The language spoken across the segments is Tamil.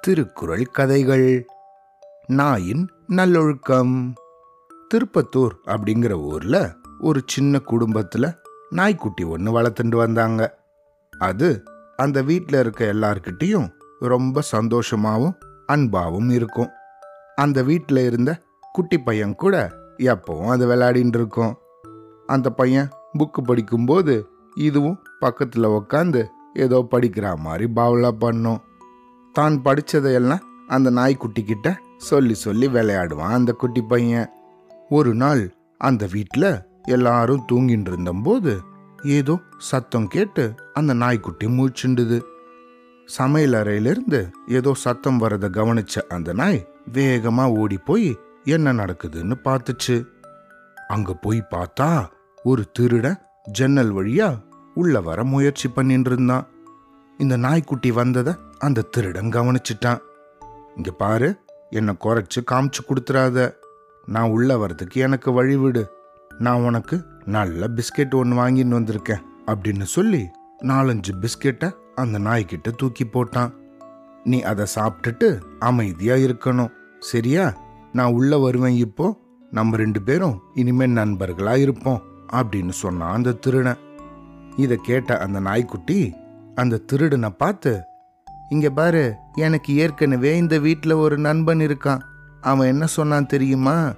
திருக்குறள் கதைகள். நாயின் நல்லொழுக்கம். திருப்பத்தூர் அப்படிங்கிற ஊர்ல ஒரு சின்ன குடும்பத்துல நாய்க்குட்டி ஒன்று வளர்த்துட்டு வந்தாங்க. அது அந்த வீட்டில் இருக்க எல்லார்கிட்டேயும் ரொம்ப சந்தோஷமாகவும் அன்பாவும் இருக்கும். அந்த வீட்டில் இருந்த குட்டி பையன் கூட எப்பவும் அது விளையாடின்னு இருக்கும். அந்த பையன் புக்கு படிக்கும்போது இதுவும் பக்கத்தில் உக்காந்து ஏதோ படிக்கிற மாதிரி பாவலா பண்ணும். தான் படித்ததையெல்லாம் அந்த நாய்க்குட்டி கிட்ட சொல்லி சொல்லி விளையாடுவான் அந்த குட்டி பையன். ஒரு நாள் அந்த வீட்டில் எல்லாரும் தூங்கிட்டு இருந்தபோது ஏதோ சத்தம் கேட்டு அந்த நாய்க்குட்டி மூச்சுண்டுது. சமையல் அறையிலிருந்து ஏதோ சத்தம் வரத கவனிச்ச அந்த நாய் வேகமா ஓடி போய் என்ன நடக்குதுன்னு பார்த்துச்சு. அங்க போய் பார்த்தா ஒரு திருடன் ஜன்னல் வழியா உள்ள வர முயற்சி பண்ணிட்டு இருந்தான் இந்த நாய்க்குட்டி வந்ததை அந்த திருடன் கவனிச்சிட்டான். இங்க பாரு என்னை குறைச்சு காமிச்சு கொடுத்துறாத. நான் உள்ள வர்றதுக்கு எனக்கு வழி விடு. நான் உனக்கு நல்ல பிஸ்கெட் ஒன்று வாங்கின்னு வந்திருக்கேன் அப்படின்னு சொல்லி நாலஞ்சு பிஸ்கெட்டை அந்த நாய்கிட்ட தூக்கி போட்டான். நீ அதை சாப்பிட்டுட்டு அமைதியா இருக்கணும் சரியா? நான் உள்ள வருவேன் இப்போ. நம்ம ரெண்டு பேரும் இனிமேல் நண்பர்களா இருப்போம் அப்படின்னு சொன்னான் அந்த திருடன். இதை கேட்ட அந்த நாய்க்குட்டி அந்த திருடனை பார்த்து இங்க பாரு எனக்கு ஏற்கனவே இந்த வீட்டில் ஒரு நண்பன் இருக்கான். அவன் என்ன சொன்னான் தெரியுமா?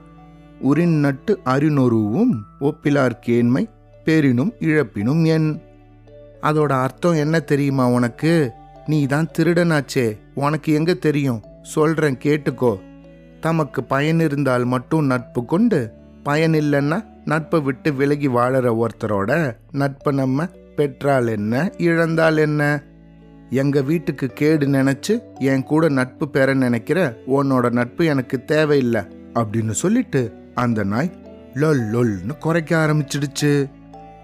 உரின் நட்டு அரிநொருவும் ஒப்பிலார் கேண்மை பெரினும் இழப்பினும் என். அதோட அர்த்தம் என்ன தெரியுமா உனக்கு? நீ தான் திருடனாச்சே. உனக்கு எங்க தெரியும்? சொல்றேன் கேட்டுக்கோ. தமக்கு பயன் இருந்தால் மட்டும் நட்பு கொண்டு பயன் இல்லைன்னா நட்பை விட்டு விலகி வாழற ஒருத்தரோட நட்பை நம்ம பெற்றால் என்ன இழந்தால் என்ன? எங்க வீட்டுக்கு கேடு நினைச்சு என் கூட நட்பு பெற நினைக்கிற உன்னோட நட்பு எனக்கு தேவையில்லை அப்படின்னு சொல்லிட்டு அந்த நாய் லொல் லொல்னு குறைக்க ஆரம்பிச்சிடுச்சு.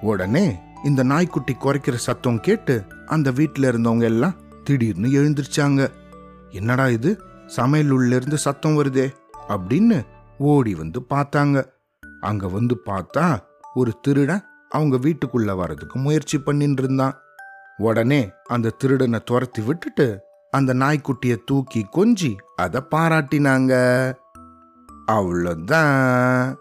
உடனே இந்த நாய்க்குட்டி குறைக்கிற சத்தம் கேட்டு அந்த வீட்டில் இருந்தவங்க எல்லாம் திடீர்னு எழுந்திருச்சாங்க. என்னடா இது? சமையல் உள்ளிருந்து சத்தம் வருதே? அப்படின்னு ஓடி வந்து பார்த்தாங்க. அங்க வந்து பார்த்தா ஒரு திருடன் அவங்க வீட்டுக்குள்ள வர்றதுக்கு முயற்சி பண்ணிட்டு இருந்தான் உடனே அந்த திருடனை துரத்தி விட்டுட்டு அந்த நாய்க்குட்டிய தூக்கி கொஞ்சி அதை பாராட்டினாங்க. அவ்வளோதான்